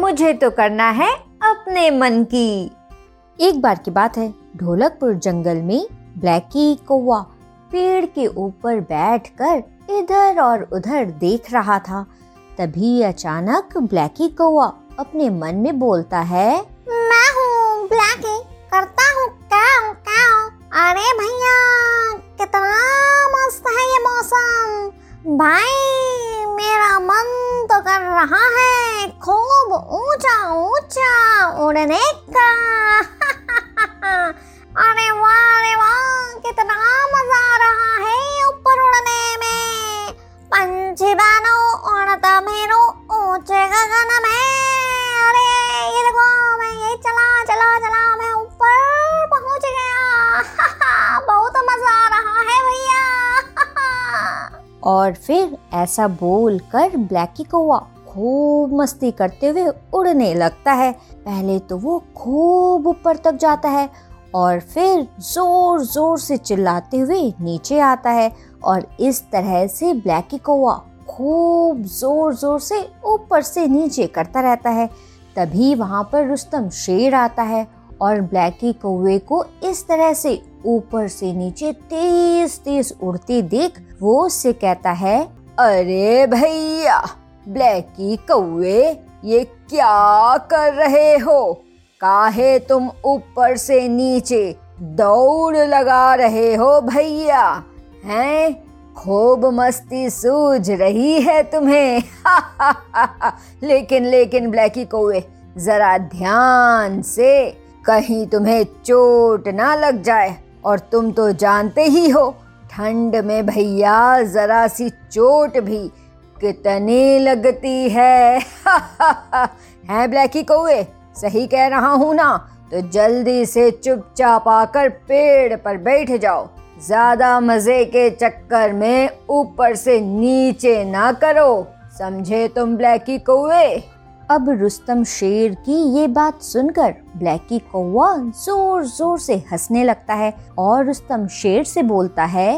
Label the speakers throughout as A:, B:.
A: मुझे तो करना है अपने मन की। एक बार की बात है ढोलकपुर जंगल में ब्लैकी कौवा पेड़ के ऊपर बैठकर इधर और उधर देख रहा था। तभी अचानक ब्लैकी कौवा अपने मन में बोलता है
B: मैं हूँ ब्लैकी करता हूँ? अरे भैया उड़ने का अरे वाह अरे वाह कितना मज़ा आ रहा है ऊपर उड़ने में पंछी बनो उड़ता मेरो ऊँचे गगन में अरे ये देखो मैं ये चला चला चला मैं ऊपर पहुँच गया बहुत मज़ा आ रहा है भैया
A: और फिर ऐसा बोल कर ब्लैकी कौवा खूब मस्ती करते हुए उड़ने लगता है। पहले तो वो खूब ऊपर तक जाता है और फिर ज़ोर ज़ोर से चिल्लाते हुए नीचे आता है और इस तरह से ब्लैकी कौआ खूब ज़ोर ज़ोर से ऊपर से नीचे करता रहता है। तभी वहाँ पर रुस्तम शेर आता है और ब्लैकी कौवे को इस तरह से ऊपर से नीचे तेज तेज उड़ते देख वो उससे कहता है, अरे भैया ब्लैकी कौए ये क्या कर रहे हो? काहे तुम ऊपर से नीचे दौड़ लगा रहे हो भैया? हैं? खूब मस्ती सूझ रही है तुम्हें। लेकिन लेकिन ब्लैकी कौए जरा ध्यान से, कहीं तुम्हें चोट ना लग जाए। और तुम तो जानते ही हो, ठंड में भैया जरा सी चोट भी कितनी लगती है? हैं ब्लैकी कौए सही कह रहा हूँ ना तो जल्दी से चुपचाप आकर पेड़ पर बैठ जाओ। ज़्यादा मज़े के चक्कर में ऊपर से नीचे ना करो, समझे तुम ब्लैकी कौए अब रुस्तम शेर की ये बात सुनकर ब्लैकी कौआ ज़ोर ज़ोर से हंसने लगता है और रुस्तम शेर से बोलता है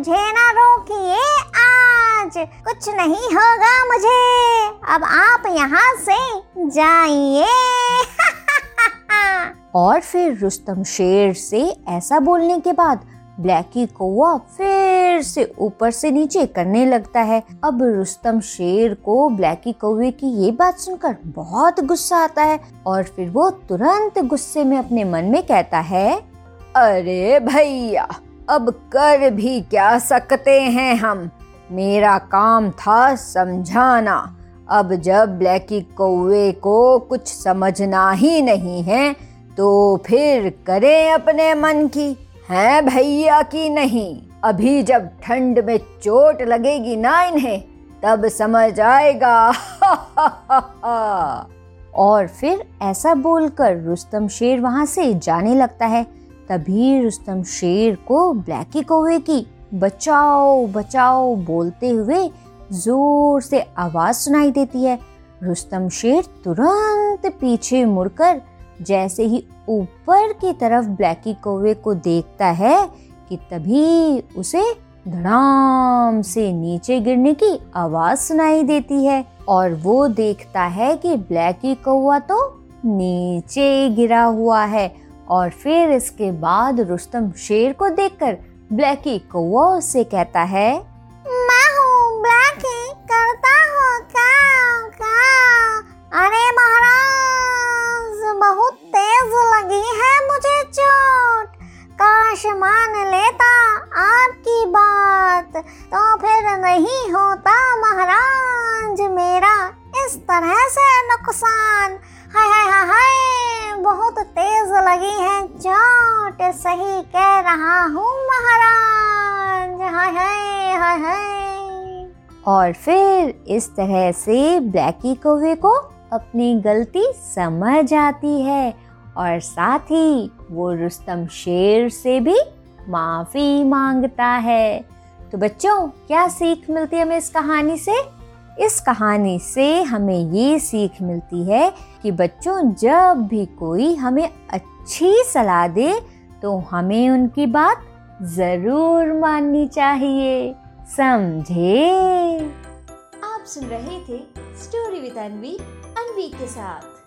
B: मुझे ना रोकिए आज। कुछ नहीं होगा मुझे। अब आप यहाँ से जाइए।
A: और फिर रुस्तम शेर से ऐसा बोलने के बाद ब्लैकी कौआ फिर से ऊपर से नीचे करने लगता है। अब रुस्तम शेर को ब्लैकी कौवे की ये बात सुनकर बहुत गुस्सा आता है और फिर वो तुरंत गुस्से में अपने मन में कहता है, अरे भैया अब कर भी क्या सकते हैं हम? मेरा काम था समझाना। अब जब ब्लैकी कौवे को कुछ समझना ही नहीं है तो फिर करें अपने मन की। है भैया की नहीं। अभी जब ठंड में चोट लगेगी ना इन्हें, तब समझ आएगा। और फिर ऐसा बोलकर रुस्तम शेर वहाँ से जाने लगता है। तभी रुस्तम शेर को ब्लैकी कौवे की, बचाओ बचाओ बोलते हुए ज़ोर से आवाज़ सुनाई देती है। रुस्तम शेर तुरंत पीछे मुड़कर जैसे ही ऊपर की तरफ़ ब्लैकी कौवे को देखता है कि तभी उसे धड़ाम से नीचे गिरने की आवाज़ सुनाई देती है और वो देखता है कि ब्लैकी कौवा तो नीचे गिरा हुआ है। और फिर इसके बाद रुस्तम शेर को देखकर ब्लैकी कौवा उससे कहता है,
B: मैं हूँ ब्लैकी, करता हूँ क्या क्या? अरे महाराज, बहुत तेज लगी है मुझे चोट। काश मान लेता आपकी बात तो फिर नहीं होता महाराज मेरा इस तरह से नुकसान। हाय हाय हाय हाय। बहुत तेज लगी है चोट, सही कह रहा हूँ महाराज। हाय हाय हाय हाय।
A: और फिर इस तरह से ब्लैकी कौवे को अपनी गलती समझ आती है और साथ ही वो रुस्तम शेर से भी माफ़ी माँगता है। तो बच्चों, क्या सीख मिलती है हमें इस कहानी से? इस कहानी से हमें ये सीख मिलती है कि बच्चों, जब भी कोई हमें अच्छी सलाह दे तो हमें उनकी बात ज़रूर माननी चाहिए। समझे?
C: आप सुन रहे थे स्टोरी विद अनवी अनवी के साथ।